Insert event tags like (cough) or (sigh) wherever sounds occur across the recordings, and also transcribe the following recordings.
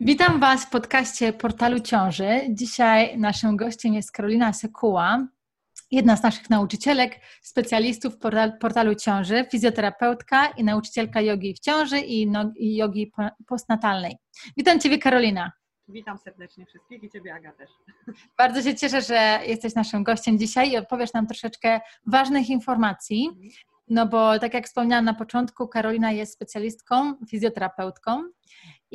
Witam Was w podcaście Portalu Ciąży. Dzisiaj naszym gościem jest Karolina Sekuła, jedna z naszych nauczycielek, specjalistów portalu ciąży, fizjoterapeutka i nauczycielka jogi w ciąży i, no, jogi postnatalnej. Witam Ciebie, Karolina. Witam serdecznie wszystkich i Ciebie, Aga, też. (laughs) Bardzo się cieszę, że jesteś naszym gościem dzisiaj i opowiesz nam troszeczkę ważnych informacji. No bo tak jak wspomniałam na początku, Karolina jest specjalistką, fizjoterapeutką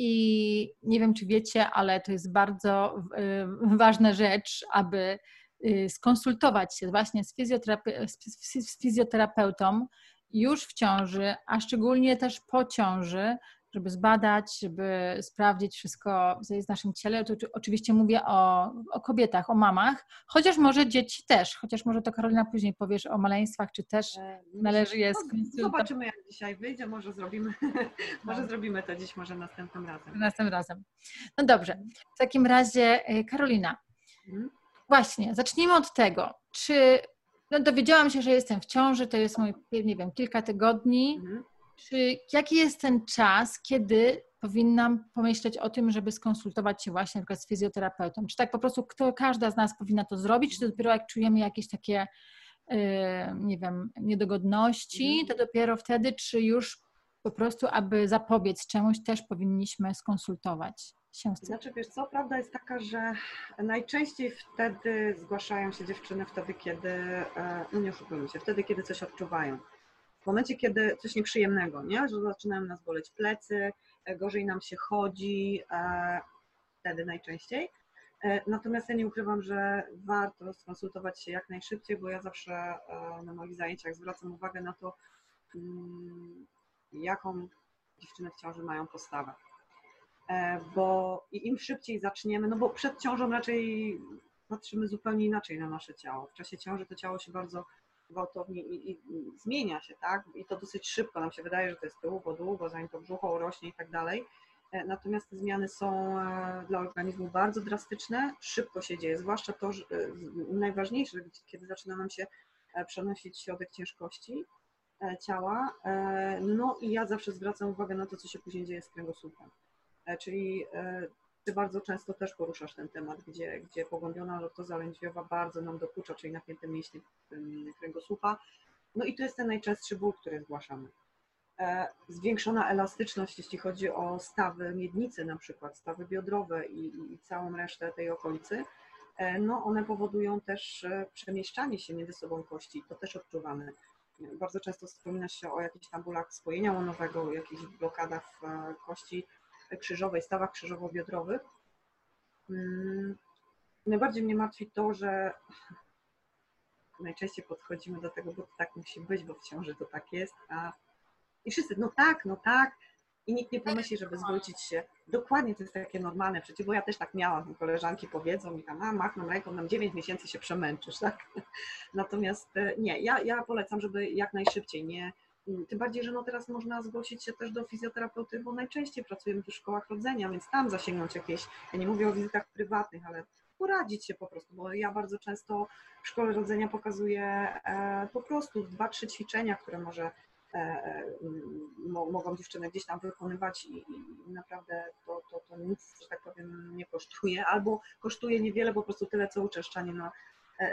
i nie wiem, czy wiecie, ale to jest bardzo y, ważna rzecz, aby y, skonsultować się właśnie z, fizjoterape z fizjoterapeutą już w ciąży, a szczególnie też po ciąży, żeby zbadać, żeby sprawdzić wszystko, co jest w naszym ciele. To oczywiście mówię o, o, kobietach, o mamach, chociaż może dzieci też, chociaż może to Karolina później powiesz o maleństwach, czy też e, należy je no, Zobaczymy, jak dzisiaj wyjdzie, może zrobimy, (laughs) może zrobimy to dziś, może następnym razem. Następnym razem. No dobrze, w takim razie e, Karolina, mhm. właśnie, zacznijmy od tego, czy no dowiedziałam się, że jestem w ciąży, to jest mój, nie wiem, kilka tygodni, mhm czy jaki jest ten czas, kiedy powinnam pomyśleć o tym, żeby skonsultować się właśnie na przykład z fizjoterapeutą? Czy tak po prostu kto, każda z nas powinna to zrobić, czy dopiero jak czujemy jakieś takie, yy, nie wiem, niedogodności, mhm. to dopiero wtedy, czy już po prostu, aby zapobiec czemuś, też powinniśmy skonsultować się z tym? Znaczy, wiesz co, prawda jest taka, że najczęściej wtedy zgłaszają się dziewczyny wtedy, kiedy, e, no nie oszukujmy się, wtedy, kiedy coś odczuwają w momencie, kiedy coś nieprzyjemnego, nie? że zaczynają nas boleć plecy, e, gorzej nam się chodzi, e, wtedy najczęściej. E, natomiast ja nie ukrywam, że warto skonsultować się jak najszybciej, bo ja zawsze na moich zajęciach zwracam uwagę na to, mm, jaką dziewczyny w ciąży mają postawę. Bo im szybciej zaczniemy, no bo przed ciążą raczej patrzymy zupełnie inaczej na nasze ciało. W czasie ciąży to ciało się bardzo gwałtownie i, i, zmienia się, tak? I to dosyć szybko nam się wydaje, że to jest długo, długo, zanim to brzucho urośnie i tak dalej. E, natomiast te zmiany są e, dla organizmu bardzo drastyczne, szybko się dzieje, zwłaszcza to, że e, najważniejsze, kiedy zaczyna nam się przenosić środek ciężkości ciała. No i ja zawsze zwracam uwagę na to, co się później dzieje z kręgosłupem. Czyli ty bardzo często też poruszasz ten temat, gdzie, gdzie pogłębiona lortoza lędźwiowa bardzo nam dokucza, czyli napięte mięśnie kręgosłupa. No i to jest ten najczęstszy ból, który zgłaszamy. E, zwiększona elastyczność, jeśli chodzi o stawy miednicy, na przykład stawy biodrowe i, i całą resztę tej okolicy, e, no one powodują też e, przemieszczanie się między sobą kości, to też odczuwamy. Bardzo często wspomina się o jakichś tam bólach spojenia łonowego, jakichś blokadach kości krzyżowej, stawach krzyżowo-biodrowych. Mm, najbardziej mnie martwi to, że najczęściej podchodzimy do tego, bo to tak musi być, bo w ciąży to tak jest, a i wszyscy, no tak, no tak, i nikt nie pomyśli, żeby zwrócić się. Dokładnie to jest takie normalne przecież, bo ja też tak miałam, koleżanki powiedzą mi tam, a machną ręką, nam 9 miesięcy się przemęczysz, tak? (laughs) Natomiast e, nie, ja, ja polecam, żeby jak najszybciej, nie, tym bardziej, że no teraz można zgłosić się też do fizjoterapeuty, bo najczęściej pracujemy w szkołach rodzenia, więc tam zasięgnąć jakieś, ja nie mówię o wizytach prywatnych, ale poradzić się po prostu, bo ja bardzo często w szkole rodzenia pokazuję e, po prostu dwa, trzy ćwiczenia, które może e, e, mogą dziewczyny gdzieś tam wykonywać i, naprawdę to, to, to nic, że tak powiem, nie kosztuje, albo kosztuje niewiele, po prostu tyle co uczęszczanie na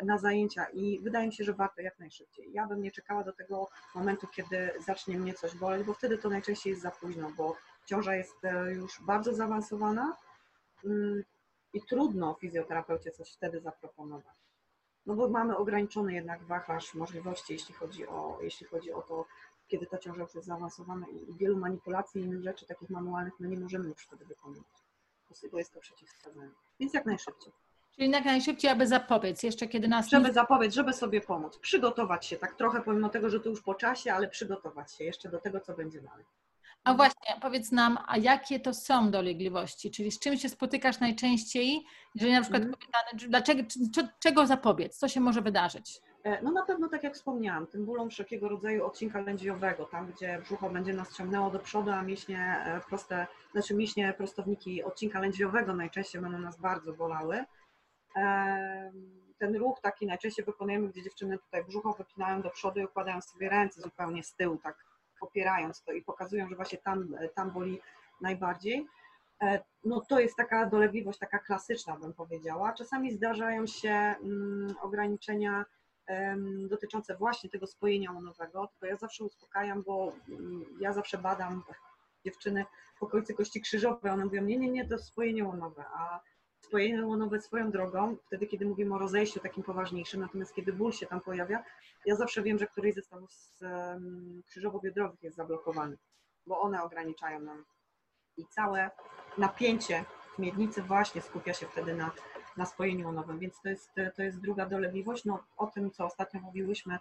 na zajęcia i wydaje mi się, że warto jak najszybciej. Ja bym nie czekała do tego momentu, kiedy zacznie mnie coś boleć, bo wtedy to najczęściej jest za późno, bo ciąża jest e, już bardzo zaawansowana mm, i trudno fizjoterapeucie coś wtedy zaproponować. No bo mamy ograniczony jednak wachlarz możliwości, jeśli chodzi o, jeśli chodzi o to, kiedy ta ciąża już jest zaawansowana i wielu manipulacji i innych rzeczy takich manualnych my nie możemy już wtedy wykonywać, bo jest to przeciwwskazanie. Więc jak najszybciej. Czyli jak najszybciej, aby zapobiec, jeszcze kiedy nas... Żeby zapobiec, żeby sobie pomóc, przygotować się tak trochę, pomimo tego, że to już po czasie, ale przygotować się jeszcze do tego, co będzie dalej. A właśnie, powiedz nam, a jakie to są dolegliwości? Czyli z czym się spotykasz najczęściej, jeżeli na przykład mm. dlaczego, czego zapobiec? Co się może wydarzyć? E, no na pewno, tak jak wspomniałam, tym bólom wszelkiego rodzaju odcinka lędźwiowego, tam gdzie brzucho będzie nas ciągnęło do przodu, a mięśnie e, proste, znaczy mięśnie prostowniki odcinka lędźwiowego najczęściej będą nas bardzo bolały ten ruch taki najczęściej wykonujemy, gdzie dziewczyny tutaj brzucho wypinają do przodu i układają sobie ręce zupełnie z tyłu, tak opierając to i pokazują, że właśnie tam, tam boli najbardziej. E, no to jest taka dolegliwość, taka klasyczna bym powiedziała. Czasami zdarzają się mm, ograniczenia dotyczące właśnie tego spojenia łonowego, tylko ja zawsze uspokajam, bo mm, ja zawsze badam dziewczyny w okolicy kości krzyżowej, one mówią, nie, nie, nie, to spojenie łonowe, a spojenie łonowe swoją drogą, wtedy kiedy mówimy o rozejściu takim poważniejszym, natomiast kiedy ból się tam pojawia, ja zawsze wiem, że któryś ze stawów krzyżowo-biodrowych jest zablokowany, bo one ograniczają nam i całe napięcie w miednicy właśnie skupia się wtedy na, na spojeniu łonowym, więc to jest, to jest druga dolegliwość. No, o tym, co ostatnio mówiłyśmy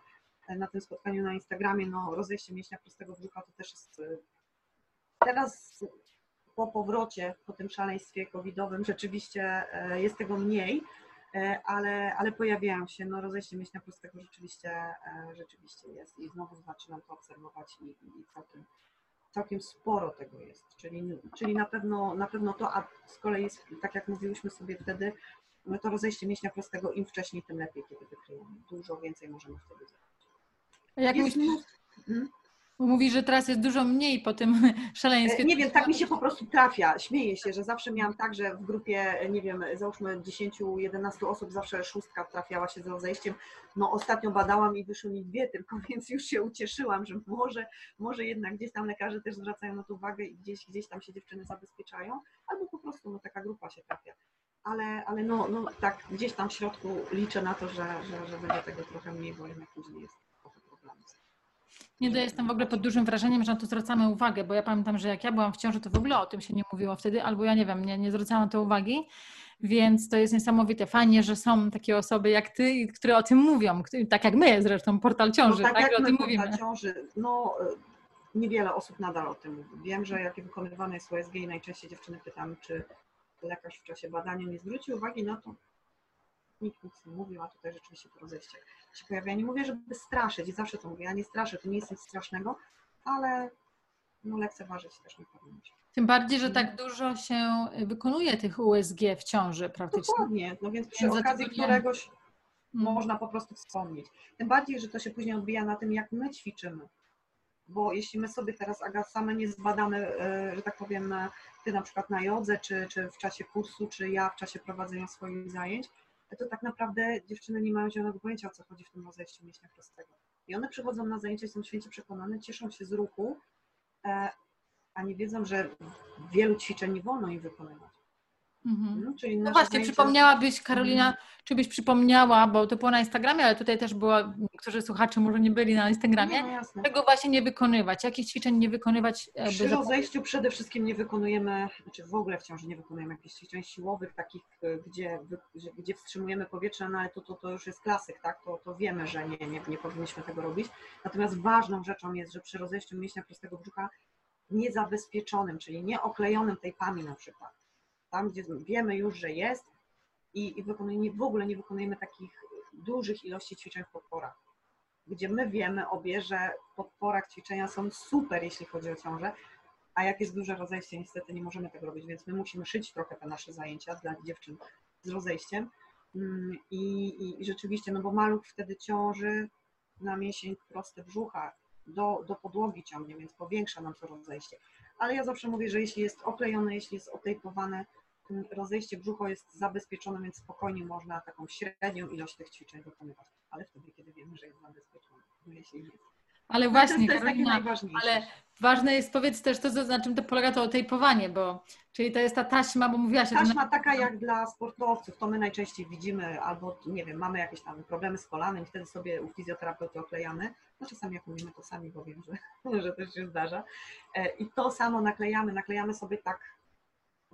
na tym spotkaniu na Instagramie, no, rozejście mięśnia prostego brzucha to też jest teraz po powrocie, po tym szaleństwie covidowym rzeczywiście e, jest tego mniej, e, ale, ale pojawiają się, no rozejście mięśnia prostego rzeczywiście, e, rzeczywiście jest i znowu zaczynam to obserwować i, i całkiem, całkiem sporo tego jest, czyli, czyli na, pewno, na pewno to, a z kolei jest, tak jak mówiłyśmy sobie wtedy, no to rozejście mięśnia prostego im wcześniej, tym lepiej, kiedy wykryjemy. Dużo więcej możemy wtedy zrobić. Jak myślisz, hmm? Mówi, że teraz jest dużo mniej po tym (laughs) szaleństwie. Nie wiem, tak mi się po prostu trafia. Śmieję się, że zawsze miałam tak, że w grupie, nie wiem, załóżmy 10-11 osób, zawsze szóstka trafiała się z rozejściem. No ostatnio badałam i wyszły mi dwie tylko, (laughs) więc już się ucieszyłam, że może, może jednak gdzieś tam lekarze też zwracają na to uwagę i gdzieś, gdzieś tam się dziewczyny zabezpieczają, albo po prostu no, taka grupa się trafia. Ale, ale no, no tak gdzieś tam w środku liczę na to, że, że, że będzie tego trochę mniej, bo jednak później jest. Nie, to jestem w ogóle pod dużym wrażeniem, że na to zwracamy uwagę, bo ja pamiętam, że jak ja byłam w ciąży, to w ogóle o tym się nie mówiło wtedy, albo ja nie wiem, nie, nie zwracałam na to uwagi, więc to jest niesamowite. Fajnie, że są takie osoby jak ty, które o tym mówią, tak jak my zresztą, portal ciąży, no, tak, tak jak o tym mówimy. ciąży, no niewiele osób nadal o tym mówi. Wiem, że jak wykonywane jest USG i najczęściej dziewczyny pytam, czy lekarz w czasie badania nie zwróci uwagi na to, nikt nic nie mówił, a tutaj rzeczywiście to rozejście się pojawia. Nie mówię, żeby straszyć zawsze to mówię, ja nie straszę, to nie jest nic strasznego, ale no lekceważyć też nie powinno się. Tym bardziej, że tak dużo się wykonuje tych USG w ciąży praktycznie. Dokładnie, no więc przy więc okazji któregoś hmm. można po prostu wspomnieć. Tym bardziej, że to się później odbija na tym, jak my ćwiczymy. Bo jeśli my sobie teraz, Aga, same nie zbadamy, e, że tak powiem, ty na przykład na jodze, czy, czy w czasie kursu, czy ja w czasie prowadzenia swoich zajęć, to tak naprawdę dziewczyny nie mają zielonego pojęcia, o co chodzi w tym rozejściu mięśnia prostego. I one przychodzą na zajęcia, są święcie przekonane, cieszą się z ruchu, e, a nie wiedzą, że wielu ćwiczeń nie wolno im wykonywać. Mhm. No, no właśnie, przypomniałabyś, Karolina, mhm. czy byś przypomniała, bo to było na Instagramie, ale tutaj też było, niektórzy słuchacze może nie byli na Instagramie, no, czego właśnie nie wykonywać, jakich ćwiczeń nie wykonywać? E, Przy rozejściu przede wszystkim nie wykonujemy, znaczy w ogóle w ciąży nie wykonujemy jakichś ćwiczeń siłowych, takich, e, gdzie, gdzie wstrzymujemy powietrze, no ale to, to, to już jest klasyk, tak, to, to wiemy, że nie, nie, nie powinniśmy tego robić. Natomiast ważną rzeczą jest, że przy rozejściu mięśnia prostego brzucha niezabezpieczonym, czyli nie oklejonym tejpami na przykład, tam gdzie wiemy już, że jest i, i wykonujemy, w ogóle nie wykonujemy takich dużych ilości ćwiczeń w podporach, gdzie my wiemy obie, że w podporach ćwiczenia są super, jeśli chodzi o ciążę, a jak jest duże rozejście, niestety nie możemy tego robić, więc my musimy szyć trochę te nasze zajęcia dla dziewczyn z rozejściem. Mm, I, i, i rzeczywiście, no bo maluch wtedy ciąży na mięsień prosty brzucha, do, do podłogi ciągnie, więc powiększa nam to rozejście. Ale ja zawsze mówię, że jeśli jest oklejone, jeśli jest otejpowane, rozejście brzucho jest zabezpieczone, więc spokojnie można taką średnią ilość tych ćwiczeń wykonywać, ale wtedy, kiedy wiemy, że jest zabezpieczone, no jeśli jest. Ale właśnie, to jest, Karolina, ale ważne jest powiedz też to, na czym to polega to otejpowanie, bo czyli to jest ta taśma, bo mówiłaś... Taśma to... taka jak dla sportowców, to my najczęściej widzimy, albo nie wiem, mamy jakieś tam problemy z kolanem i wtedy sobie u fizjoterapeuty oklejamy, no czasami jak mówimy to sami, bo wiem, że, (laughs) że też się zdarza e, i to samo naklejamy, naklejamy sobie tak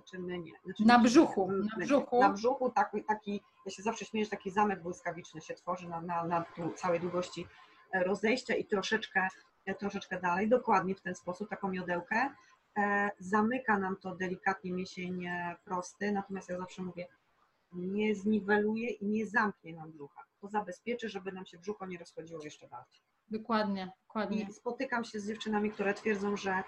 czy my nie. Znaczy, na brzuchu. Na brzuchu, na brzuchu taki, taki, ja się zawsze śmieję, że taki zamek błyskawiczny się tworzy na, na, na całej długości e, rozejścia i troszeczkę, e, troszeczkę dalej, dokładnie w ten sposób, taką miodełkę. Zamyka nam to delikatnie mięsień prosty, natomiast ja zawsze mówię, nie zniweluje i nie zamknie nam brzucha. To zabezpieczy, żeby nam się brzucho nie rozchodziło jeszcze bardziej. Dokładnie, dokładnie. I spotykam się z dziewczynami, które twierdzą, że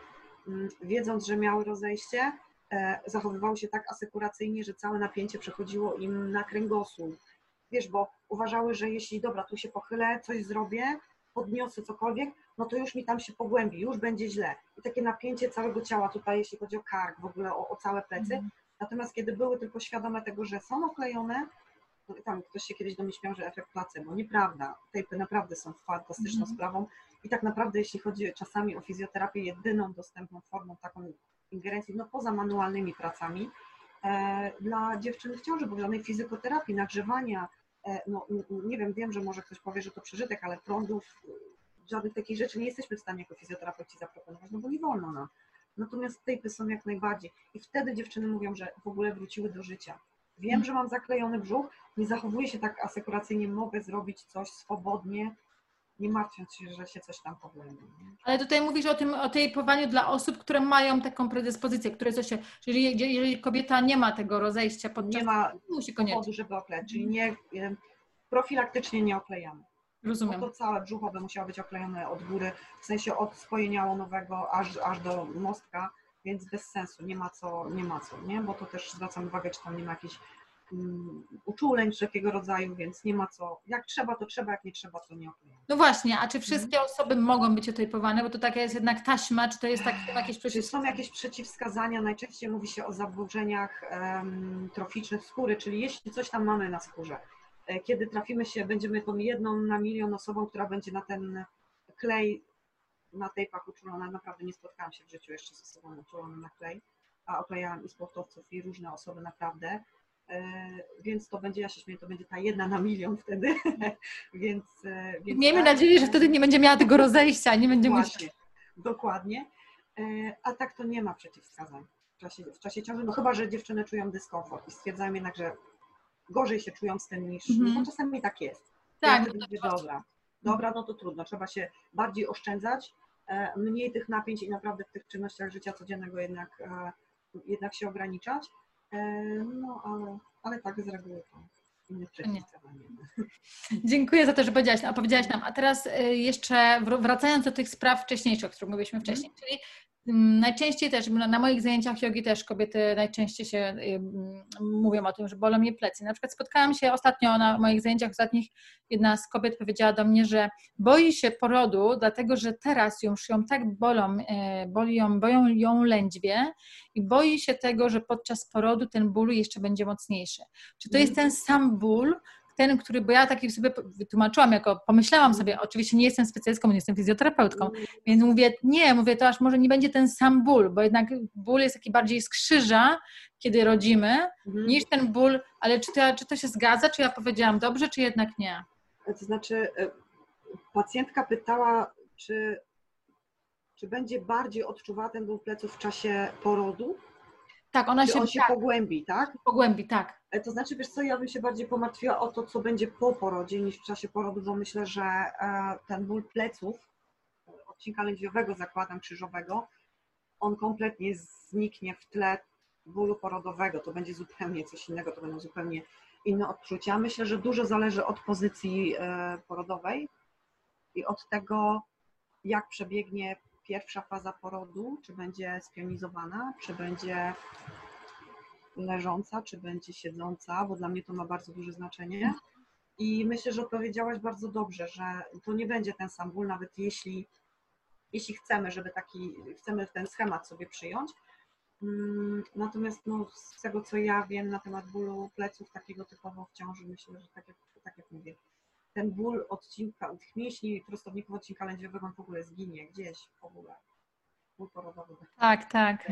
mm, wiedząc, że miały rozejście, E, zachowywały się tak asekuracyjnie, że całe napięcie przechodziło im na kręgosłup. Wiesz, bo uważały, że jeśli dobra, tu się pochylę, coś zrobię, podniosę cokolwiek, no to już mi tam się pogłębi, już będzie źle. I takie napięcie całego ciała tutaj, jeśli chodzi o kark, w ogóle o, o całe plecy. Mhm. Natomiast kiedy były tylko świadome tego, że są oklejone, tam ktoś się kiedyś do mnie śmiał, że efekt placebo. Nieprawda. Tejpy naprawdę są fantastyczną mhm. sprawą. I tak naprawdę, jeśli chodzi czasami o fizjoterapię, jedyną dostępną formą taką ingerencji, no poza manualnymi pracami, e, dla dziewczyn w ciąży, bo żadnej fizykoterapii, nagrzewania, e, no nie wiem, wiem, że może ktoś powie, że to przeżytek, ale prądów, żadnych takich rzeczy nie jesteśmy w stanie jako fizjoterapeuci zaproponować, no bo nie wolno nam. Natomiast tejpy są jak najbardziej. I wtedy dziewczyny mówią, że w ogóle wróciły do życia. Wiem, że mam zaklejony brzuch, nie zachowuję się tak asekuracyjnie, mogę zrobić coś swobodnie, nie martwiąc się, że się coś tam pogłębi. Ale tutaj mówisz o tym, o tejpowaniu dla osób, które mają taką predyspozycję, które coś się, czyli jeżeli kobieta nie ma tego rozejścia podczas nie ma musi koniecznie. powodu, żeby oklejać, czyli nie, profilaktycznie nie oklejamy. Rozumiem. Bo to całe brzucho by musiało być oklejone od góry, w sensie od spojenia łonowego aż, aż do mostka, więc bez sensu, nie ma co, nie ma co, nie? Bo to też zwracam uwagę, czy tam nie ma jakichś um, uczuleń wszelkiego rodzaju, więc nie ma co, jak trzeba, to trzeba, jak nie trzeba, to nie oklejamy. No właśnie, a czy wszystkie hmm. osoby mogą być otejpowane, bo to taka jest jednak taśma, czy to jest tak, jakieś przeciwwskazania? Są jakieś przeciwwskazania, najczęściej mówi się o zaburzeniach um, troficznych skóry, czyli jeśli coś tam mamy na skórze, E, kiedy trafimy się, będziemy tą jedną na milion osobą, która będzie na ten klej na tejpach uczulona. Naprawdę nie spotkałam się w życiu jeszcze z osobą uczuloną na klej, a oklejałam i sportowców, i różne osoby naprawdę. E, więc to będzie, ja się śmieję, to będzie ta jedna na milion wtedy. (laughs) więc, e, więc Miejmy tak. nadzieję, że wtedy nie będzie miała tego rozejścia, nie będzie Właśnie, dokładnie. A tak to nie ma przeciwwskazań w czasie, w czasie ciąży, no chyba, że dziewczyny czują dyskomfort i stwierdzają jednak, że gorzej się czują z tym niż, mm no czasami tak jest. Tak. Ja no dobra, dobra, no to trudno, trzeba się bardziej oszczędzać, e, mniej tych napięć i naprawdę w tych czynnościach życia codziennego jednak, e, jednak się ograniczać, e, no ale, ale tak z reguły to. Dziękuję za to, że powiedziałaś, opowiedziałaś nam. A teraz jeszcze wracając do tych spraw wcześniejszych, o których mówiliśmy wcześniej, mm. czyli najczęściej też, na moich zajęciach jogi też kobiety najczęściej się mm, mówią o tym, że bolą mnie plecy. Na przykład spotkałam się ostatnio na moich zajęciach ostatnich, jedna z kobiet powiedziała do mnie, że boi się porodu, dlatego że teraz już ją tak bolą, e, boli ją, boją ją lędźwie i boi się tego, że podczas porodu ten ból jeszcze będzie mocniejszy. Czy to jest ten sam ból, ten, który, bo ja taki sobie wytłumaczyłam, jako pomyślałam sobie, oczywiście nie jestem specjalistką, nie jestem fizjoterapeutką, więc mówię, nie, mówię, to aż może nie będzie ten sam ból, bo jednak ból jest taki bardziej z krzyża, kiedy rodzimy, mhm. niż ten ból, ale czy to, czy to się zgadza, czy ja powiedziałam dobrze, czy jednak nie? To znaczy, e, pacjentka pytała, czy, czy będzie bardziej odczuwała ten ból pleców w czasie porodu? Tak, ona Czy się, on się tak, pogłębi, tak? Pogłębi, tak. E, to znaczy, wiesz co, ja bym się bardziej pomartwiła o to, co będzie po porodzie niż w czasie porodu, bo myślę, że e, ten ból pleców, odcinka lędźwiowego zakładam krzyżowego, on kompletnie zniknie w tle bólu porodowego. To będzie zupełnie coś innego, to będą zupełnie inne odczucia. Myślę, że dużo zależy od pozycji e, porodowej i od tego, jak przebiegnie pierwsza faza porodu, czy będzie spionizowana, czy będzie leżąca, czy będzie siedząca, bo dla mnie to ma bardzo duże znaczenie. I myślę, że odpowiedziałaś bardzo dobrze, że to nie będzie ten sam ból, nawet jeśli, jeśli chcemy, żeby taki, chcemy ten schemat sobie przyjąć. Mm, natomiast no, z tego, co ja wiem na temat bólu pleców takiego typowo w ciąży, myślę, że tak jak, tak jak mówię, ten ból odcinka, mięśni prostowników odcinka lędźwiowego w ogóle zginie gdzieś w ogóle. Tak, tak.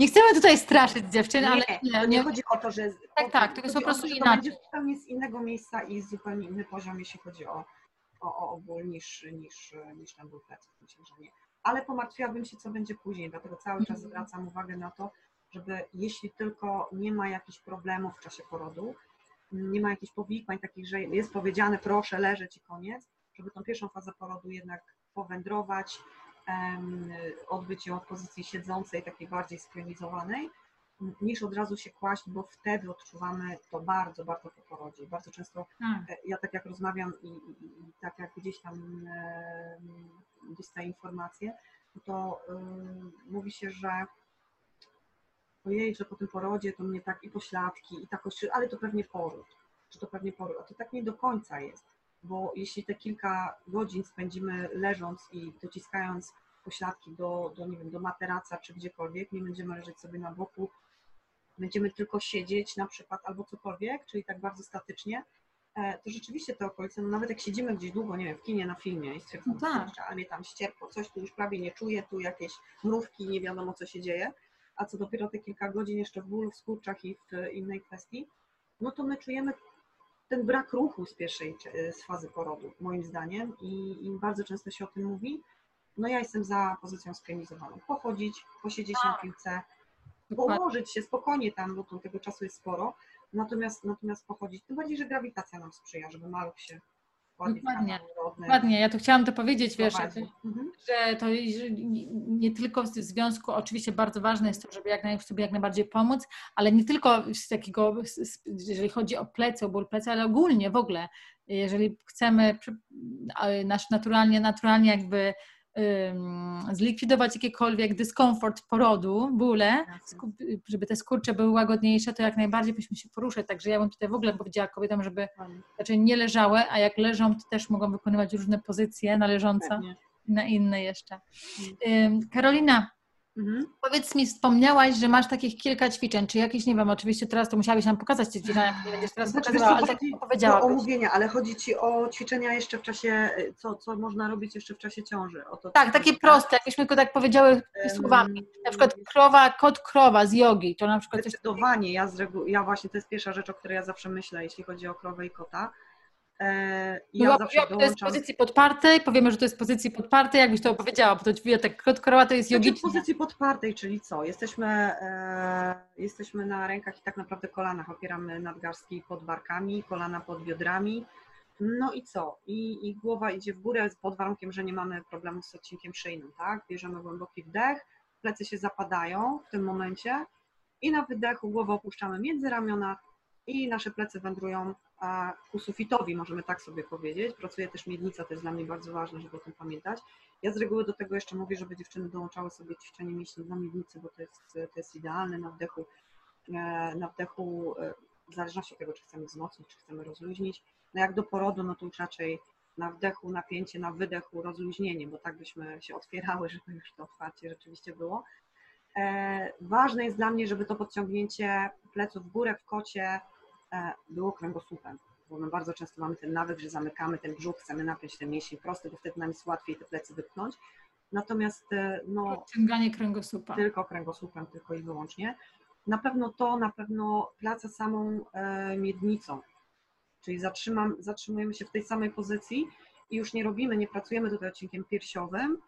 Nie chcemy tutaj straszyć dziewczyn, nie, ale nie, nie chodzi o to, że. Tak, tak, tylko jest po prostu to, inaczej. To będzie zupełnie z innego miejsca i zupełnie inny poziom, jeśli chodzi o, o, o ból niż, niż, niż ten ból pleców. Myślę, że nie. Ale pomartwiłabym się, co będzie później, dlatego cały czas mhm. zwracam uwagę na to, żeby jeśli tylko nie ma jakichś problemów w czasie porodu, nie ma jakichś powikłań takich, że jest powiedziane proszę leżeć i koniec, żeby tą pierwszą fazę porodu jednak powędrować, odbyć ją w pozycji siedzącej, takiej bardziej spionizowanej, niż od razu się kłaść, bo wtedy odczuwamy to bardzo, bardzo po porodzie. Bardzo często hmm. ja tak jak rozmawiam i, i, i, tak jak gdzieś tam e, dostaję informacje, to y, mówi się, że ojej, że po tym porodzie to mnie tak i pośladki, i tak ale to pewnie poród, że to pewnie poród, a to tak nie do końca jest. Bo jeśli te kilka godzin spędzimy leżąc i dociskając pośladki do, do, nie wiem, do materaca czy gdziekolwiek, nie będziemy leżeć sobie na boku, będziemy tylko siedzieć na przykład albo cokolwiek, czyli tak bardzo statycznie, e, to rzeczywiście te okolice, no nawet jak siedzimy gdzieś długo, nie wiem, w kinie na filmie i stwierdzamy, No tak. ale mnie tam ścierpło, coś tu już prawie nie czuję, tu jakieś mrówki, nie wiadomo co się dzieje, a co dopiero te kilka godzin jeszcze w bólu, w skurczach i w innej kwestii, no to my czujemy ten brak ruchu z pierwszej cze- z fazy porodu, moim zdaniem i, i bardzo często się o tym mówi. No ja jestem za pozycją skremizowaną. Pochodzić, posiedzieć na piłce, Dokładnie. położyć się spokojnie tam, bo tu tego czasu jest sporo, natomiast, natomiast pochodzić, tym bardziej, że grawitacja nam sprzyja, żeby maluch się Dokładnie. rodny, Dokładnie, ja tu chciałam to powiedzieć, wiesz. Mhm. że to nie- tylko w związku, oczywiście bardzo ważne jest to, żeby jak naj, sobie jak najbardziej pomóc, ale nie tylko z takiego, jeżeli chodzi o plecy, o ból plecy, ale ogólnie w ogóle, jeżeli chcemy nasz naturalnie, naturalnie jakby zlikwidować jakikolwiek dyskomfort porodu, bóle, skup- żeby te skurcze były łagodniejsze, to jak najbardziej powinniśmy się poruszać. Także ja bym tutaj w ogóle powiedziała kobietom, żeby Dokładnie. znaczy nie leżały, a jak leżą, to też mogą wykonywać różne pozycje należące na inne jeszcze. Ym, Karolina, Mhm. powiedz mi, wspomniałaś, że masz takich kilka ćwiczeń, czy jakieś, nie wiem, oczywiście teraz to musiałabyś nam pokazać te ćwiczenia, jak nie będziesz teraz Znaczy, pokazywała, ale tak chodzi Do opowiedziałabyś. omówienia, ale chodzi Ci o ćwiczenia jeszcze w czasie, co, co można robić jeszcze w czasie ciąży. O to, Tak, takie proste, jakbyśmy go tak powiedziały Em, słowami. Na przykład krowa, kot, krowa z jogi, to na przykład coś Zdecydowanie, ja, z regu- ja właśnie, to jest pierwsza rzecz, o której ja zawsze myślę, jeśli chodzi o krowę i kota. Ja Była jogi to jest pozycji podpartej, powiemy, że to jest pozycji podpartej, jakbyś to opowiedziała, bo to drzwi, tak krowa to jest Znaczy jogiczne. pozycji podpartej, czyli co? Jesteśmy, e, jesteśmy na rękach i tak naprawdę kolanach, opieramy nadgarstki pod barkami, kolana pod biodrami. No i co? I, I głowa idzie w górę pod warunkiem, że nie mamy problemu z odcinkiem szyjnym, tak? Bierzemy głęboki wdech, plecy się zapadają w tym momencie i na wydechu głowę opuszczamy między ramiona i nasze plecy wędrują ku sufitowi, możemy tak sobie powiedzieć. Pracuje też miednica, to jest dla mnie bardzo ważne, żeby o tym pamiętać. Ja z reguły do tego jeszcze mówię, żeby dziewczyny dołączały sobie ćwiczenie mięśni dla miednicy, bo to jest, to jest idealne na wdechu, e, na wdechu, e, w zależności od tego, czy chcemy wzmocnić, czy chcemy rozluźnić. No jak do porodu, no to już raczej na wdechu napięcie, na wydechu rozluźnienie, bo tak byśmy się otwierały, (laughs) żeby już to otwarcie rzeczywiście było. E, Ważne jest dla mnie, żeby to podciągnięcie pleców w górę w kocie było kręgosłupem, bo my bardzo często mamy ten nawyk, że zamykamy ten brzuch, chcemy napiąć ten mięsień prosty, bo wtedy nam jest łatwiej te plecy wypchnąć. Natomiast e, no, Podciąganie kręgosłupa. tylko kręgosłupem, tylko i wyłącznie. Na pewno to, na pewno praca samą e, miednicą, czyli zatrzymam, zatrzymujemy się w tej samej pozycji i już nie robimy, nie pracujemy tutaj odcinkiem piersiowym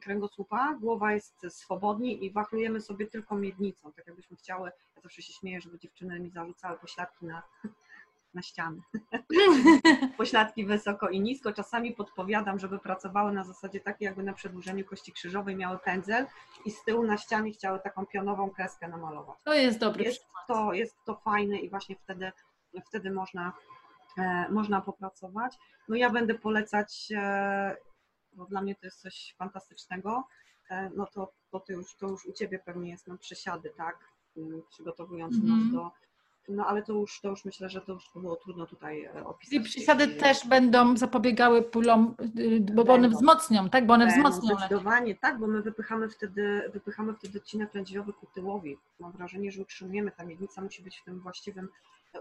kręgosłupa, głowa jest swobodnie i wachlujemy sobie tylko miednicą, tak jakbyśmy chciały, ja zawsze się śmieję, żeby dziewczyny mi zarzucały pośladki na, (laughs) na ściany. (laughs) pośladki wysoko i nisko. Czasami podpowiadam, żeby pracowały na zasadzie takiej, jakby na przedłużeniu kości krzyżowej miały pędzel i z tyłu na ścianie chciały taką pionową kreskę namalować. To jest dobry Jest przykład. to, jest to fajne i właśnie wtedy, wtedy można, e, można popracować. No ja będę polecać, e, bo dla mnie to jest coś fantastycznego, e, no to, to, to, już, to już u Ciebie pewnie jest na przesiady, tak, Mm, przygotowując Mhm. nas do, no ale to już, to już myślę, że to już było trudno tutaj e, opisać. I przysiady Jeśli- też będą zapobiegały pulom, y, bo one wzmocnią, tak? Bo one Będą, wzmocnią. Zdecydowanie tak, bo my wypychamy wtedy, wypychamy wtedy odcinek lędźwiowy ku tyłowi. Mam wrażenie, że utrzymujemy, ta miednica musi być w tym właściwym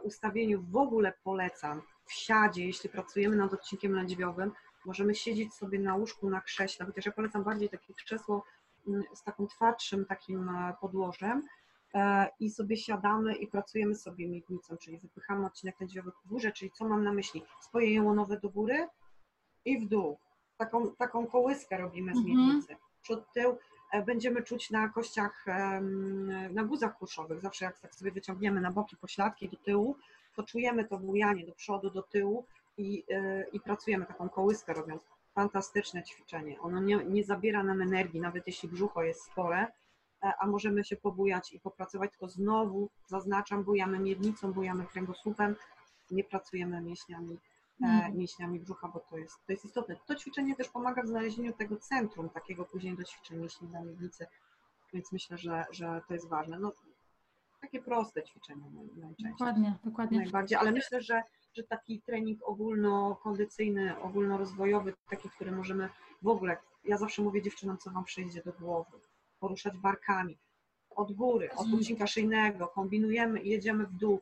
ustawieniu. W ogóle polecam w siadzie, jeśli pracujemy nad odcinkiem lędźwiowym, możemy siedzieć sobie na łóżku, na krześle, chociaż ja polecam bardziej takie krzesło mm, z takim twardszym takim e, podłożem e, i sobie siadamy i pracujemy sobie miednicą, czyli wypychamy odcinek lędźwiowy ku górze, czyli co mam na myśli? Swoje jełonowe do góry i w dół. Taką, taką kołyskę robimy z Mhm. miednicy. Przód, tył e, będziemy czuć na kościach, na guzach kurszowych. Zawsze jak tak sobie wyciągniemy na boki pośladki do tyłu, to czujemy to bujanie do przodu, do tyłu i, e, i pracujemy taką kołyskę robiąc. Fantastyczne ćwiczenie. Ono nie, nie zabiera nam energii, nawet jeśli brzucho jest spore, e, a możemy się pobujać i popracować, tylko znowu zaznaczam, bujamy miednicą, bujamy kręgosłupem, nie pracujemy mięśniami e, Mhm. mięśniami brzucha, bo to jest, to jest istotne. To ćwiczenie też pomaga w znalezieniu tego centrum, takiego później do ćwiczeń mięśni dla miednicy, więc myślę, że, że to jest ważne. No, takie proste ćwiczenia naj- najczęściej. Dokładnie, dokładnie. Najbardziej, ale myślę, że że taki trening ogólnokondycyjny, ogólnorozwojowy, taki, który możemy w ogóle, ja zawsze mówię dziewczynom, co wam przyjdzie do głowy, poruszać barkami, od góry, od odcinka szyjnego, kombinujemy i jedziemy w dół.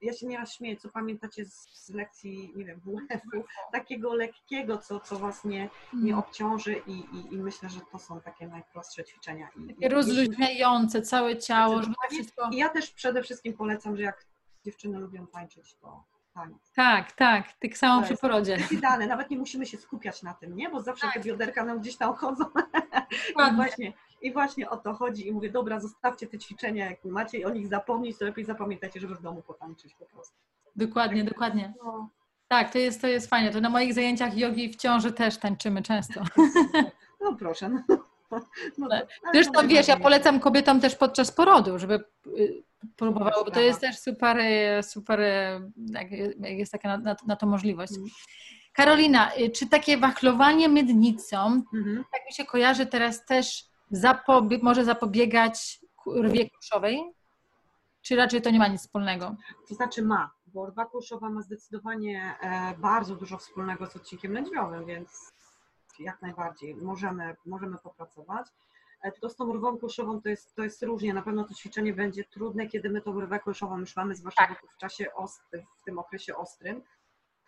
Ja się nieraz śmieję, co pamiętacie z, lekcji, nie wiem, WF-u, takiego lekkiego, co, co was nie, nie Mm. obciąży i, i, i myślę, że to są takie najprostsze ćwiczenia. I, i, rozluźniające całe ciało, żeby to Zdecydowanie. wszystko... I ja też przede wszystkim polecam, że jak dziewczyny lubią tańczyć, to taniec. Tak, tak, tak samo przy porodzie. Idealne, nawet nie musimy się skupiać na tym, nie? Bo zawsze Tak. te bioderka nam gdzieś tam chodzą. (laughs) I właśnie, I właśnie o to chodzi i mówię, dobra, zostawcie te ćwiczenia, jak macie o nich zapomnieć, to lepiej zapamiętajcie, żeby w domu potańczyć po prostu. Dokładnie, dokładnie. No, Tak, to jest, to jest fajnie. To na moich zajęciach jogi w ciąży też tańczymy często. no proszę. No. No, Zresztą wiesz, ja polecam kobietom też podczas porodu, żeby y, próbowały, bo to jest też super, y, super, y, jest taka na, na, to możliwość. Mhm. Karolina, czy takie wachlowanie miednicą, Mhm. tak mi się kojarzy teraz też zapobie- może zapobiegać rwie kuszowej? Czy raczej to nie ma nic wspólnego? To znaczy ma, bo rwa kulszowa ma zdecydowanie e, bardzo dużo wspólnego z odcinkiem lędźwiowym, więc jak najbardziej możemy, możemy popracować. E, Tylko z tą rwą kulszową to jest, to jest różnie. Na pewno to ćwiczenie będzie trudne, kiedy my tą rwę kulszową już mamy, zwłaszcza Tak. w czasie ostry, w tym okresie ostrym.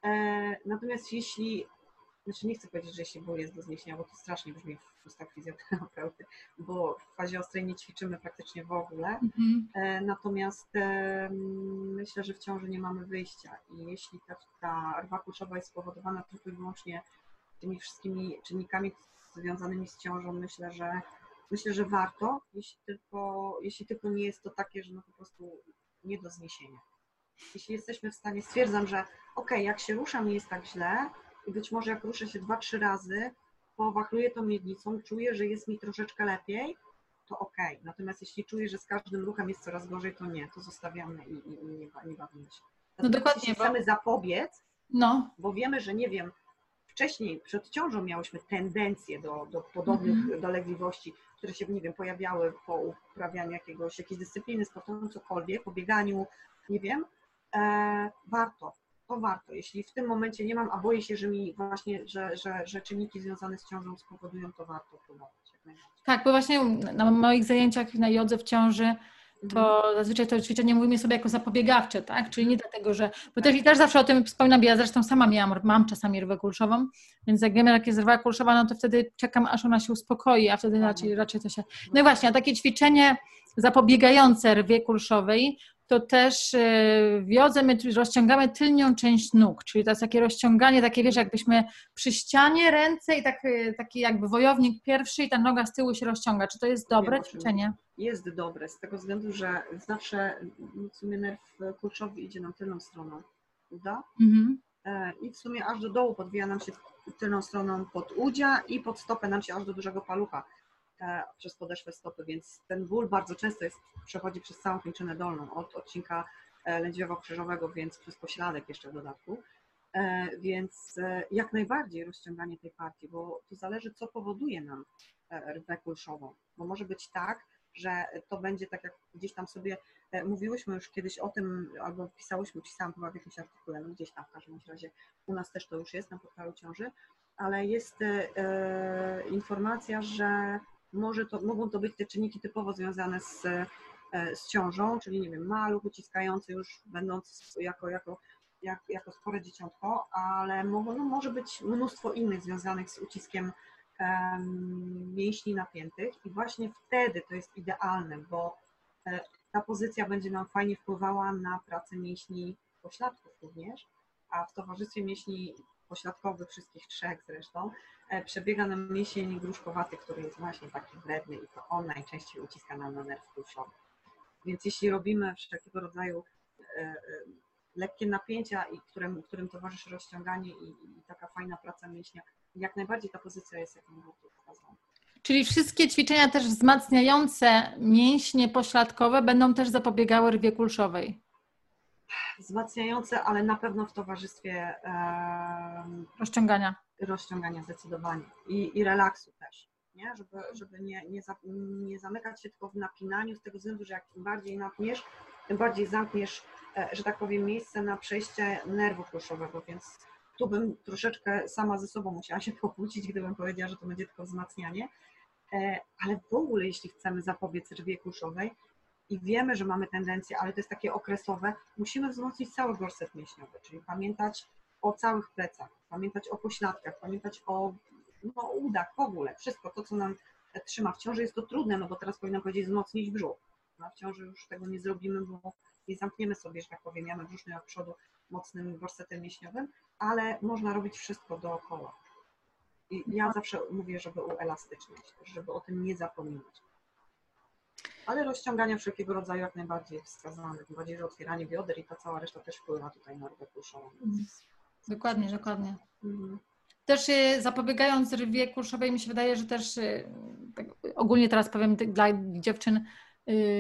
E, Natomiast jeśli, znaczy nie chcę powiedzieć, że jeśli ból jest do zniesienia, bo to strasznie brzmi w ustach fizjoterapeuty, bo w fazie ostrej nie ćwiczymy praktycznie w ogóle. Mhm. E, Natomiast myślę, że w ciąży nie mamy wyjścia i jeśli ta, ta rwa kulszowa jest spowodowana tylko i wyłącznie tymi wszystkimi czynnikami związanymi z ciążą, myślę, że myślę, że warto, jeśli tylko, jeśli tylko nie jest to takie, że no po prostu nie do zniesienia. Jeśli jesteśmy w stanie, stwierdzam, że ok, jak się ruszam, nie jest tak źle i być może jak ruszę się dwa, trzy razy, powachluję tą miednicą, czuję, że jest mi troszeczkę lepiej, to ok. Natomiast jeśli czuję, że z każdym ruchem jest coraz gorzej, to nie, to zostawiamy i, i, i nie, nie bawimy się. Natomiast dokładnie, Jeśli bo- chcemy zapobiec, No, bo wiemy, że nie wiem, wcześniej przed ciążą miałyśmy tendencję do, do podobnych Mhm. dolegliwości, które się, nie wiem, pojawiały po uprawianiu jakiegoś, jakiejś dyscypliny sportowej, cokolwiek, po bieganiu, nie wiem, e, warto, to warto. Jeśli w tym momencie nie mam, a boję się, że mi właśnie, że, że, że czynniki związane z ciążą spowodują, to warto próbować. tak, bo właśnie na moich zajęciach na jodze w ciąży to zazwyczaj to ćwiczenie mówimy sobie jako zapobiegawcze, tak? Czyli nie dlatego, że. Bo też i też zawsze o tym wspominam, ja zresztą sama miałam, mam czasami rwę kulszową, więc jak wiemy, jak jest rwa kulszowa, no to wtedy czekam, aż ona się uspokoi, a wtedy raczej, raczej to się. No i właśnie, a takie ćwiczenie zapobiegające rwie kulszowej, to też yy, w jodze my rozciągamy tylnią część nóg, czyli to jest takie rozciąganie, takie wiesz, jakbyśmy przy ścianie ręce i tak, yy, taki jakby wojownik pierwszy i ta noga z tyłu się rozciąga. Czy to jest dobre Wiem, ćwiczenie? Jest dobre, z tego względu, że zawsze w sumie nerw kurczowy idzie nam tylną stroną uda Mhm. e, i w sumie aż do dołu podwija nam się tylną stroną pod udzia i pod stopę nam się aż do dużego palucha przez podeszwę stopy, więc ten ból bardzo często jest, przechodzi przez całą kończynę dolną, od odcinka e, lędźwiowo-krzyżowego, więc przez pośladek jeszcze w dodatku. E, Więc e, jak najbardziej rozciąganie tej partii, bo to zależy, co powoduje nam rwę kulszową. Bo może być tak, że to będzie tak, jak gdzieś tam sobie mówiłyśmy już kiedyś o tym, albo pisałyśmy, pisałam chyba w jakimś artykule, no gdzieś tam w każdym razie u nas też to już jest na portalu ciąży, ale jest informacja, że może to, mogą to być te czynniki typowo związane z, e, z ciążą, czyli nie wiem, maluch uciskający już będący jako, jako, jak, jako spore dzieciątko, ale mogą, no, może być mnóstwo innych związanych z uciskiem em, mięśni napiętych i właśnie wtedy to jest idealne, bo e, ta pozycja będzie nam fajnie wpływała na pracę mięśni pośladków również, a w towarzystwie mięśni pośladkowych, wszystkich trzech zresztą, e, przebiega nam mięsień gruszkowaty, który jest właśnie taki wredny i to on najczęściej uciska nam na nerw kulszowy. Więc jeśli robimy wszelkiego rodzaju e, e, lekkie napięcia, i którym, którym towarzyszy rozciąganie i, i taka fajna praca mięśnia, jak najbardziej ta pozycja jest jak najbardziej wskazana. Czyli wszystkie ćwiczenia też wzmacniające mięśnie pośladkowe będą też zapobiegały rwie kulszowej. Wzmacniające, ale na pewno w towarzystwie Rozciągania. rozciągania zdecydowanie i, i relaksu też, nie? żeby, żeby nie, nie, za, nie zamykać się tylko w napinaniu, z tego względu, że jak im bardziej napniesz, tym bardziej zamkniesz e, że tak powiem, miejsce na przejście nerwu kruszowego, więc tu bym troszeczkę sama ze sobą musiała się (laughs) pokłócić, gdybym powiedziała, że to będzie tylko wzmacnianie. E, ale w ogóle, jeśli chcemy zapobiec rwie kruszowej i wiemy, że mamy tendencję, ale to jest takie okresowe, musimy wzmocnić cały gorset mięśniowy, czyli pamiętać o całych plecach, pamiętać o pośladkach, pamiętać o no, udach w ogóle, wszystko to, co nam trzyma w ciąży. Jest to trudne, no bo teraz powinnam powiedzieć wzmocnić brzuch. No, w ciąży już tego nie zrobimy, bo nie zamkniemy sobie, że tak powiem, jamy brzusznej od przodu mocnym gorsetem mięśniowym, ale można robić wszystko dookoła. I ja zawsze mówię, żeby uelastycznić, żeby o tym nie zapominać. Ale rozciągania wszelkiego rodzaju jak najbardziej wskazane, tym bardziej, że otwieranie bioder i ta cała reszta też wpływa tutaj na rybę kuszową. Dokładnie, dokładnie. Mhm. Też y, zapobiegając rwie kurszowej, mi się wydaje, że też y, tak ogólnie teraz powiem dla dziewczyn,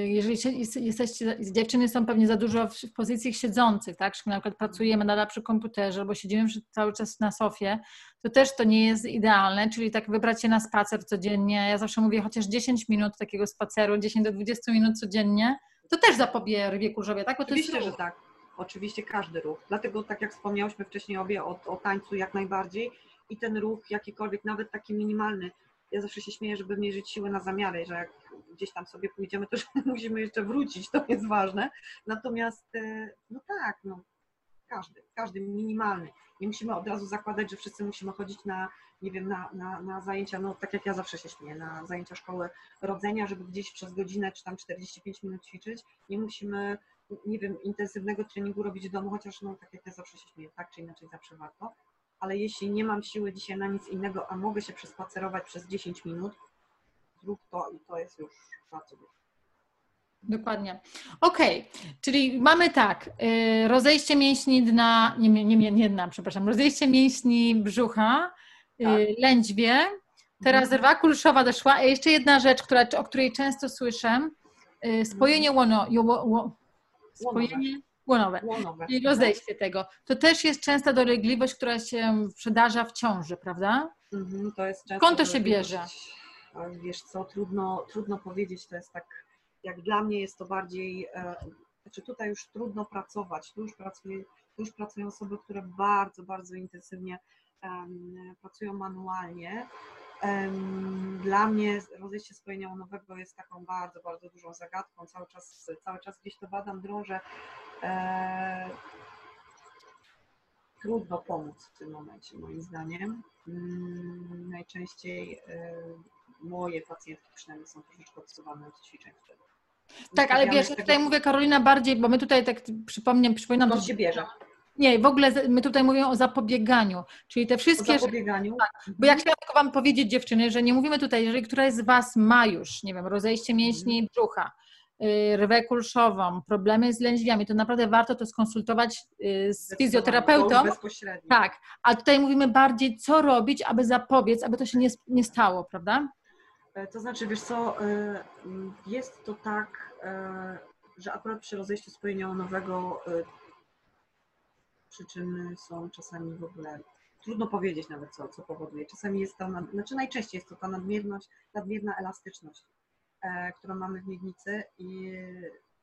jeżeli jesteście, dziewczyny są pewnie za dużo w, pozycjach siedzących, tak, że na przykład pracujemy nadal przy komputerze albo siedzimy cały czas na sofie, to też to nie jest idealne, czyli tak wybrać się na spacer codziennie. Ja zawsze mówię chociaż 10 minut takiego spaceru, 10 do 20 minut codziennie, to też zapobie rwie kurzowej, tak? Bo Oczywiście, to jest że tak. Oczywiście każdy ruch. Dlatego, tak jak wspomniałyśmy wcześniej obie o, o tańcu jak najbardziej, i ten ruch jakikolwiek, nawet taki minimalny. Ja zawsze się śmieję, żeby mierzyć siłę na zamiary, że jak gdzieś tam sobie pójdziemy, to (laughs) musimy jeszcze wrócić, to jest ważne. Natomiast, e, no tak, no, każdy, każdy minimalny. Nie musimy od razu zakładać, że wszyscy musimy chodzić na, nie wiem, na, na, na zajęcia, no tak jak ja zawsze się śmieję, na zajęcia szkoły rodzenia, żeby gdzieś przez godzinę czy tam 45 minut ćwiczyć. Nie musimy, nie wiem, intensywnego treningu robić w domu, chociaż no tak jak ja zawsze się śmieję, tak czy inaczej zawsze warto ale jeśli nie mam siły dzisiaj na nic innego, a mogę się przespacerować przez 10 minut, zrób to i to jest już bardzo dużo. Dokładnie. Okej, okay. czyli mamy tak, yy, rozejście mięśni dna, nie, nie, nie, nie dna, przepraszam, rozejście mięśni brzucha, yy, tak. lędźwie, teraz mhm. rwa kulszowa doszła, a jeszcze jedna rzecz, która, o której często słyszę, yy, spojenie łono, jo, ło, spojenie Łonowe. Łonowe. I rozejście tego. To też jest częsta dolegliwość, która się przydarza w ciąży, prawda? Mhm, to jest często Skąd to się bierze? Wiesz co, trudno, trudno powiedzieć, to jest tak, jak dla mnie jest to bardziej, e, znaczy tutaj już trudno pracować, tu już, pracuje, tu już pracują osoby, które bardzo, bardzo intensywnie um, pracują manualnie, dla mnie rozejście spojenia nowego jest taką bardzo, bardzo dużą zagadką. Cały czas, cały czas gdzieś to badam, drążę. E, trudno pomóc w tym momencie, moim zdaniem. Mm, najczęściej e, moje pacjentki przynajmniej są troszeczkę odsuwane od ćwiczeń wtedy. Tak, ale wiesz, tutaj mówię Karolina bardziej, bo my tutaj tak przypomnę, przypominam... To się bierze. Nie, w ogóle my tutaj mówimy o zapobieganiu, czyli te wszystkie. O zapobieganiu. Tak, bo ja chciałam tylko Wam powiedzieć, dziewczyny, że nie mówimy tutaj, jeżeli któraś z Was ma już, nie wiem, rozejście mięśni mhm. brzucha, rwę kulszową, problemy z lędźwiami, to naprawdę warto to skonsultować y, z fizjoterapeutą. Bezpośrednio. Tak, a tutaj mówimy bardziej, co robić, aby zapobiec, aby to się nie, nie stało, prawda? E, to znaczy, wiesz co, e, jest to tak, e, że akurat przy rozejściu spojenia nowego przyczyny są czasami w ogóle, trudno powiedzieć nawet co, co powoduje. Czasami jest to, znaczy najczęściej jest to ta nadmierność, nadmierna elastyczność, którą mamy w miednicy i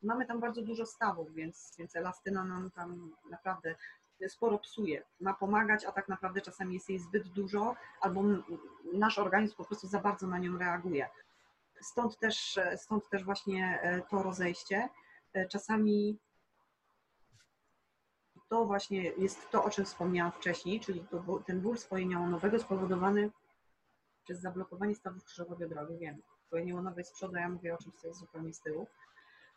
mamy tam bardzo dużo stawów, więc, więc elastyna nam tam naprawdę sporo psuje. Ma pomagać, a tak naprawdę czasami jest jej zbyt dużo, albo nasz organizm po prostu za bardzo na nią reaguje. Stąd też, stąd też właśnie e, to rozejście. E, czasami to właśnie jest to, o czym wspomniałam wcześniej, czyli to, ten ból spojenia łonowego spowodowany przez zablokowanie stawów krzyżowo-biodrowych. Wiem, spojenie łonowe jest z przodu, ja mówię o czymś, co jest zupełnie z tyłu.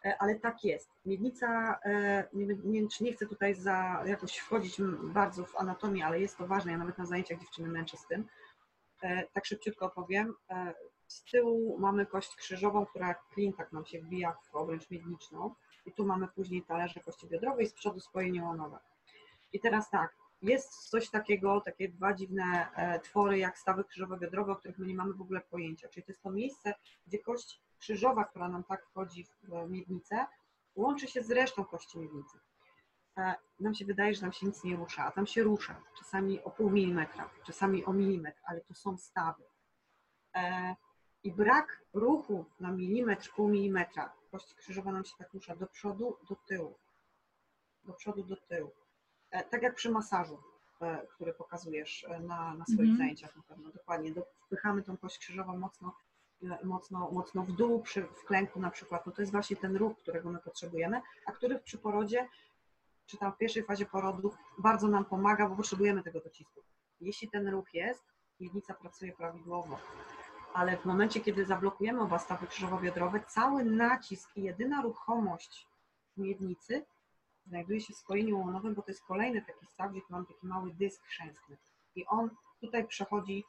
E, ale tak jest. Miednica, e, nie, nie, nie chcę tutaj za, jakoś wchodzić bardzo w anatomię, ale jest to ważne, ja nawet na zajęciach dziewczyny męczę z tym. E, tak szybciutko opowiem. Z tyłu mamy kość krzyżową, która jak klintak nam się wbija w obręcz miedniczną i tu mamy później talerze kości biodrowej, z przodu spojenie łonowe. I teraz tak, jest coś takiego, takie dwa dziwne e, twory jak stawy krzyżowo-biodrowe, o których my nie mamy w ogóle pojęcia. Czyli to jest to miejsce, gdzie kość krzyżowa, która nam tak wchodzi w miednicę, łączy się z resztą kości miednicy. E, nam się wydaje, że tam się nic nie rusza, a tam się rusza. Czasami o pół milimetra, czasami o milimetr, ale to są stawy. E, I brak ruchu na milimetr, pół milimetra kość krzyżowa nam się tak rusza do przodu, do tyłu. do przodu, do tyłu. E, tak jak przy masażu, e, który pokazujesz e, na, na swoich mm. zajęciach na pewno, dokładnie. Wpychamy tą kość krzyżową mocno, mocno, mocno w dół, przy wklęku na przykład. No to jest właśnie ten ruch, którego my potrzebujemy, a który przy porodzie, czy tam w pierwszej fazie porodu bardzo nam pomaga, bo potrzebujemy tego docisku. Jeśli ten ruch jest, miednica pracuje prawidłowo, ale w momencie, kiedy zablokujemy oba stawy krzyżowo-biodrowe, cały nacisk i jedyna ruchomość miednicy znajduje się spojeniu łonowym, bo to jest kolejny taki staw, gdzie mam taki mały dysk chrzęstny. I on tutaj przechodzi,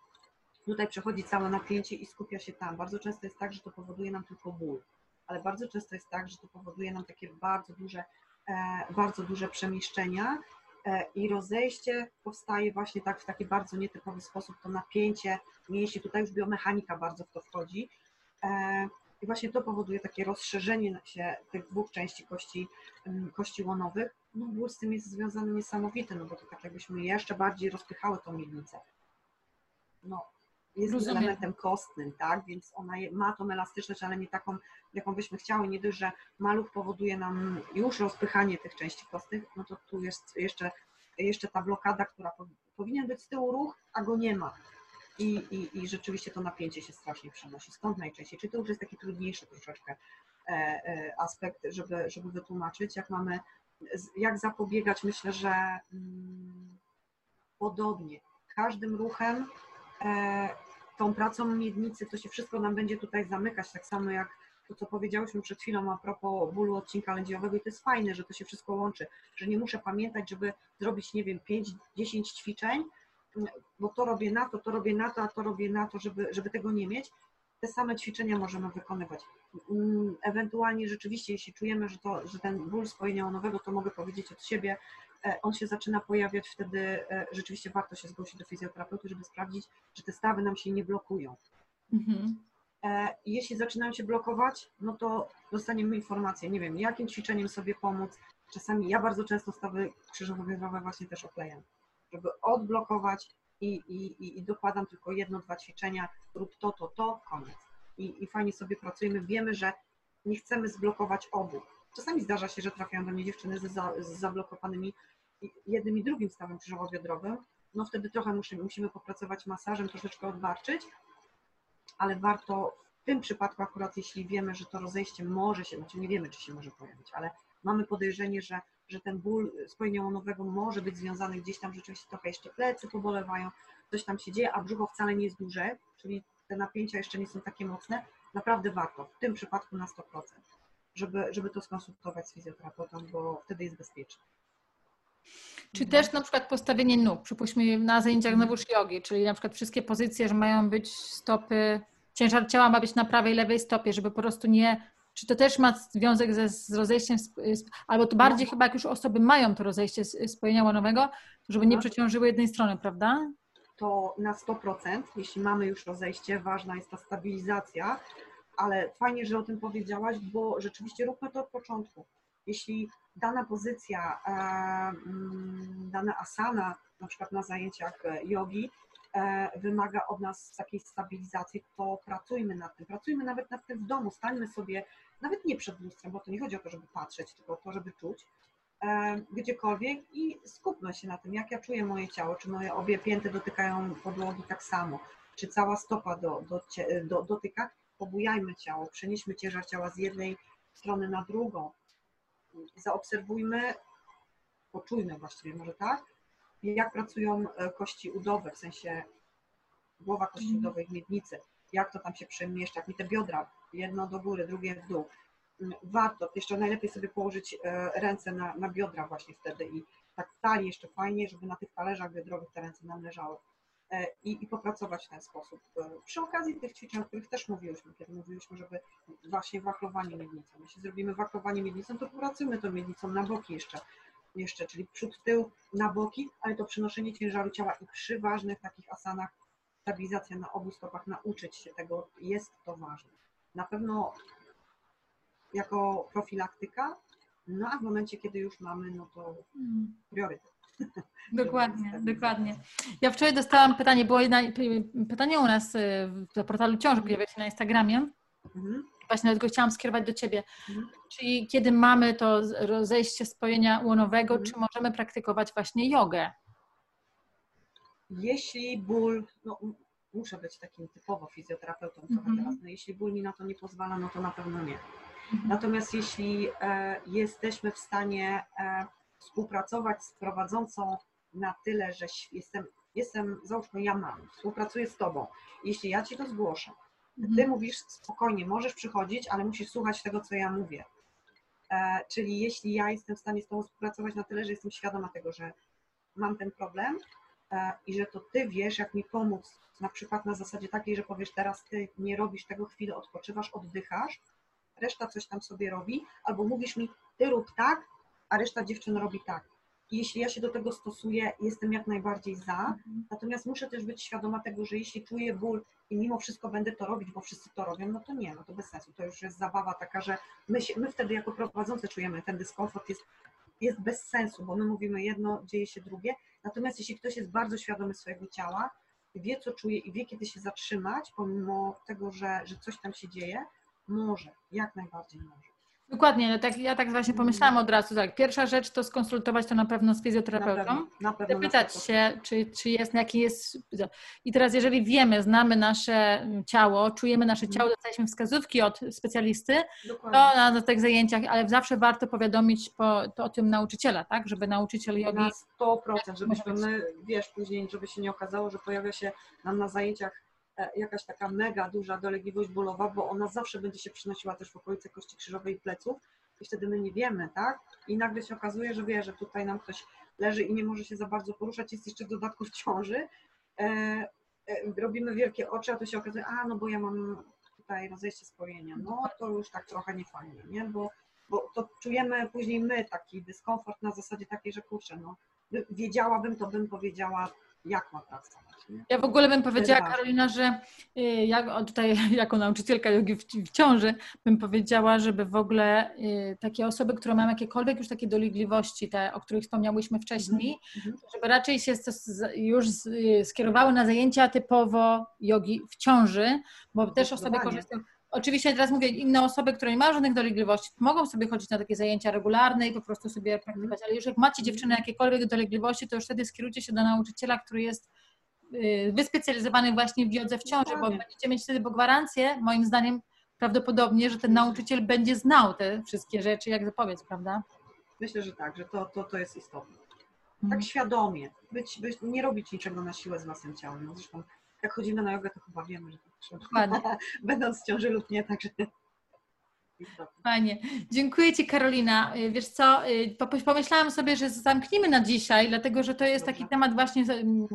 tutaj przechodzi całe napięcie i skupia się tam. Bardzo często jest tak, że to powoduje nam tylko ból, ale bardzo często jest tak, że to powoduje nam takie bardzo duże, e, bardzo duże przemieszczenia e, i rozejście powstaje właśnie tak w taki bardzo nietypowy sposób, to napięcie mięśni, tutaj już biomechanika bardzo w to wchodzi. I właśnie to powoduje takie rozszerzenie się tych dwóch części kości, kości łonowych. No ból z tym jest związany niesamowity, no bo to tak jakbyśmy jeszcze bardziej rozpychały tą miednicę. No, jest Rozumiem. elementem kostnym, tak, więc ona ma tą elastyczność, ale nie taką, jaką byśmy chciały. Nie dość, że maluch powoduje nam już rozpychanie tych części kostnych, no to tu jest jeszcze, jeszcze ta blokada, która powinien być z tyłu ruch, a go nie ma i, i, i rzeczywiście to napięcie się strasznie przenosi. Stąd najczęściej, czy to już jest taki trudniejszy troszeczkę e, e, aspekt, żeby, żeby wytłumaczyć, jak mamy, jak zapobiegać, myślę, że mm, podobnie, każdym ruchem, e, tą pracą miednicy, to się wszystko nam będzie tutaj zamykać, tak samo jak to, co powiedziałyśmy przed chwilą a propos bólu odcinka lędźwiowego i to jest fajne, że to się wszystko łączy, że nie muszę pamiętać, żeby zrobić, nie wiem, 5-10 ćwiczeń, bo to robię na to, to robię na to, a to robię na to, żeby, żeby tego nie mieć, te same ćwiczenia możemy wykonywać. Ewentualnie rzeczywiście, jeśli czujemy, że, to, że ten ból spojenia nowego, to mogę powiedzieć od siebie, e, on się zaczyna pojawiać, wtedy e, rzeczywiście warto się zgłosić do fizjoterapeuty, żeby sprawdzić, że te stawy nam się nie blokują. Mhm. E, jeśli zaczynają się blokować, no to dostaniemy informację, nie wiem, jakim ćwiczeniem sobie pomóc. Czasami ja bardzo często stawy krzyżowo-biodrowe właśnie też oklejam żeby odblokować i, i, i dokładam tylko jedno, dwa ćwiczenia, rób to, to, to, koniec. I, I fajnie sobie pracujemy. Wiemy, że nie chcemy zblokować obu. Czasami zdarza się, że trafiają do mnie dziewczyny z, za, z zablokowanymi jednym i drugim stawem krzyżowo-biodrowym. No wtedy trochę musimy, musimy popracować masażem, troszeczkę odbarczyć, ale warto w tym przypadku akurat, jeśli wiemy, że to rozejście może się, znaczy nie wiemy, czy się może pojawić, ale mamy podejrzenie, że że ten ból spojniałonowego może być związany gdzieś tam rzeczywiście trochę jeszcze plecy pobolewają, coś tam się dzieje, a brzucho wcale nie jest duże, czyli te napięcia jeszcze nie są takie mocne, naprawdę warto, w tym przypadku na 100%, żeby, żeby to skonsultować z fizjoterapeutą, bo wtedy jest bezpieczne. Czy też na przykład postawienie nóg, przypuśćmy na zajęciach znowuż jogi, czyli na przykład wszystkie pozycje, że mają być stopy, ciężar ciała ma być na prawej, lewej stopie, żeby po prostu nie czy to też ma związek ze, z rozejściem, albo to bardziej no. chyba jak już osoby mają to rozejście spojenia łonowego, żeby nie no. przeciążyły jednej strony, prawda? To na 100%, jeśli mamy już rozejście, ważna jest ta stabilizacja, ale fajnie, że o tym powiedziałaś, bo rzeczywiście róbmy to od początku. Jeśli dana pozycja, e, mm, dana asana, na przykład na zajęciach e, jogi, wymaga od nas takiej stabilizacji, to pracujmy nad tym. Pracujmy nawet nad tym w domu, stańmy sobie, nawet nie przed lustrem, bo to nie chodzi o to, żeby patrzeć, tylko o to, żeby czuć, e, gdziekolwiek i skupmy się na tym, jak ja czuję moje ciało, czy moje obie pięty dotykają podłogi tak samo, czy cała stopa do, do, do, dotyka, pobujajmy ciało, przenieśmy ciężar ciała z jednej strony na drugą, zaobserwujmy, poczujmy właściwie może tak, jak pracują e, kości udowe, w sensie głowa kości mhm. udowej w miednicy, jak to tam się przemieszcza, jak mi te biodra, jedno do góry, drugie w dół. Mm, warto, jeszcze najlepiej sobie położyć e, ręce na, na biodra właśnie wtedy i tak w talii jeszcze fajnie, żeby na tych talerzach biodrowych te ręce nam leżały. E, I, i, popracować w ten sposób. Przy okazji tych ćwiczeń, o których też mówiłyśmy, kiedy mówiłyśmy, żeby właśnie wachlowanie miednicą. Jeśli zrobimy wachlowanie miednicą, to popracujmy tą miednicą na boki jeszcze, jeszcze, czyli przód, tył, na boki, ale to przenoszenie ciężaru ciała i przy ważnych takich asanach stabilizacja na obu stopach, nauczyć się tego, jest to ważne. Na pewno jako profilaktyka, no a w momencie, kiedy już mamy, no to hmm. priorytet. (laughs) Dokładnie, dokładnie. Ja wczoraj dostałam pytanie, było jedna, pytanie u nas y, w portalu ciąży, pojawia się na Instagramie. Mhm. Właśnie dlatego chciałam skierować do Ciebie. Mhm. Czyli kiedy mamy to rozejście spojenia łonowego, Mhm. czy możemy praktykować właśnie jogę? Jeśli ból, no muszę być takim typowo fizjoterapeutą trochę Mhm. teraz, no jeśli ból mi na to nie pozwala, no to na pewno nie. Mhm. Natomiast jeśli e, jesteśmy w stanie e, współpracować z prowadzącą na tyle, że jestem, jestem, załóżmy ja mam, współpracuję z Tobą, jeśli ja Ci to zgłoszę, Ty Mhm. mówisz spokojnie, możesz przychodzić, ale musisz słuchać tego, co ja mówię. E, czyli jeśli ja jestem w stanie z Tobą współpracować na tyle, że jestem świadoma tego, że mam ten problem e, i że to Ty wiesz, jak mi pomóc, na przykład na zasadzie takiej, że powiesz teraz Ty nie robisz tego chwilę, odpoczywasz, oddychasz, reszta coś tam sobie robi, albo mówisz mi Ty rób tak, a reszta dziewczyn robi tak. Jeśli ja się do tego stosuję, jestem jak najbardziej za, natomiast muszę też być świadoma tego, że jeśli czuję ból i mimo wszystko będę to robić, bo wszyscy to robią, no to nie, no to bez sensu. To już jest zabawa taka, że my, się, my wtedy jako prowadzący czujemy ten dyskomfort, jest, jest bez sensu, bo my mówimy jedno, dzieje się drugie. Natomiast jeśli ktoś jest bardzo świadomy swojego ciała, wie co czuje i wie kiedy się zatrzymać, pomimo tego, że, że coś tam się dzieje, może, jak najbardziej może. Dokładnie, tak, ja tak właśnie pomyślałam od razu, tak, pierwsza rzecz to skonsultować to na pewno z Na fizjoterapeutą, pewno, na pewno. na zapytać 100%. się, czy, czy jest, jaki jest. I teraz, jeżeli wiemy, znamy nasze ciało, czujemy nasze Mhm. ciało, dostaliśmy wskazówki od specjalisty, Dokładnie. to na, na tych zajęciach, ale zawsze warto powiadomić po, to o tym nauczyciela, tak? Żeby nauczyciel jogi. Na 100%, żebyśmy my, wiesz, później, żeby się nie okazało, że pojawia się nam na zajęciach jakaś taka mega duża dolegliwość bólowa, bo ona zawsze będzie się przynosiła też w okolice kości krzyżowej i pleców i wtedy my nie wiemy, tak? I nagle się okazuje, że wie, że tutaj nam ktoś leży i nie może się za bardzo poruszać, jest jeszcze w dodatku w ciąży. E, e, robimy wielkie oczy, a to się okazuje, a no bo ja mam tutaj rozejście spojenia. No to już tak trochę nie fajnie, nie? Bo bo to czujemy później my taki dyskomfort na zasadzie takiej, że kurczę, no by- wiedziałabym, to bym powiedziała, jak ma pracować. Nie? Ja w ogóle bym powiedziała. Karolina, że y, jak, o, tutaj (laughs) jako nauczycielka jogi w, w ciąży bym powiedziała, żeby w ogóle y, takie osoby, które mają jakiekolwiek już takie dolegliwości, te, o których wspomniałyśmy wcześniej, Mhm. żeby raczej się już y, skierowały na zajęcia typowo jogi w ciąży, bo też osoby korzystają. Oczywiście teraz mówię, inne osoby, które nie mają żadnych dolegliwości, mogą sobie chodzić na takie zajęcia regularne i po prostu sobie praktykować, ale już jak macie dziewczyny jakiekolwiek dolegliwości, to już wtedy skierujcie się do nauczyciela, który jest y, wyspecjalizowany właśnie w jodze w ciąży, bo będziecie mieć wtedy bo gwarancję, moim zdaniem prawdopodobnie, że ten nauczyciel będzie znał te wszystkie rzeczy, jak zapowiedz, prawda? Myślę, że tak, że to, to, to jest istotne. Mhm. Tak świadomie, być, być, nie robić niczego na siłę z własnym ciałem. No zresztą jak chodzimy na jogę, to chyba wiemy, że to. Dokładnie. (laughs) Będąc w ciąży lub nie, także. Fajnie. Dziękuję Ci Karolina. Y, Wiesz co, y, po- pomyślałam sobie, że zamknijmy na dzisiaj, dlatego że to jest taki Dobrze. temat właśnie mm,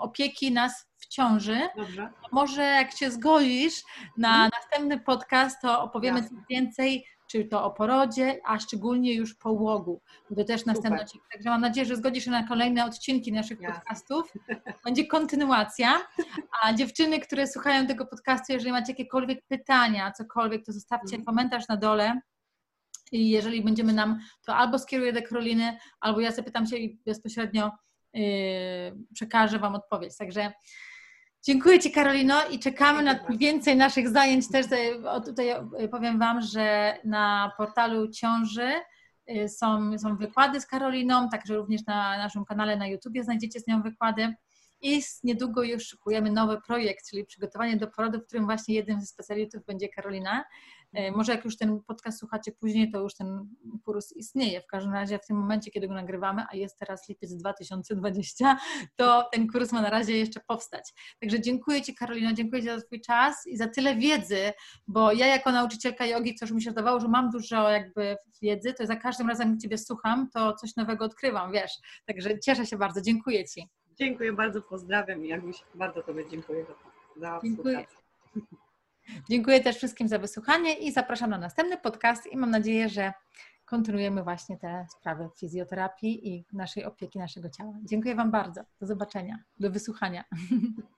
opieki nas w ciąży. Dobrze? Może jak się zgodzisz na następny podcast, to opowiemy Jasne. coś więcej, czy to o porodzie, a szczególnie już połogu, bo to też następny odcinek. Także mam nadzieję, że zgodzisz się na kolejne odcinki naszych Jasne. podcastów. Będzie kontynuacja, a dziewczyny, które słuchają tego podcastu, jeżeli macie jakiekolwiek pytania, cokolwiek, to zostawcie Mhm. komentarz na dole. I jeżeli będziemy nam, to albo skieruję do Karoliny, albo ja zapytam się i bezpośrednio yy, przekażę Wam odpowiedź. Także dziękuję Ci Karolino i czekamy na więcej naszych zajęć. Też tutaj- powiem Wam, że na portalu Ciąży y, są, są wykłady z Karoliną, także również na naszym kanale na YouTubie znajdziecie z nią wykłady. I niedługo już szykujemy nowy projekt, czyli przygotowanie do porodu, w którym właśnie jednym ze specjalistów będzie Karolina. E, Może jak już ten podcast słuchacie później, to już ten kurs istnieje. W każdym razie w tym momencie, kiedy go nagrywamy, a jest teraz lipiec 2020, to ten kurs ma na razie jeszcze powstać. Także dziękuję Ci Karolina, dziękuję Ci za Twój czas i za tyle wiedzy, bo ja jako nauczycielka jogi, co już mi się wydawało, że mam dużo jakby wiedzy, to za każdym razem jak Ciebie słucham, to coś nowego odkrywam, wiesz. Także cieszę się bardzo, dziękuję Ci. Dziękuję bardzo, pozdrawiam i Jaguś, bardzo Tobie dziękuję za, za Dziękuję. współpracę. Dziękuję też wszystkim za wysłuchanie i zapraszam na następny podcast i mam nadzieję, że kontynuujemy właśnie te sprawy fizjoterapii i naszej opieki naszego ciała. Dziękuję Wam bardzo. Do zobaczenia, do wysłuchania. (laughs)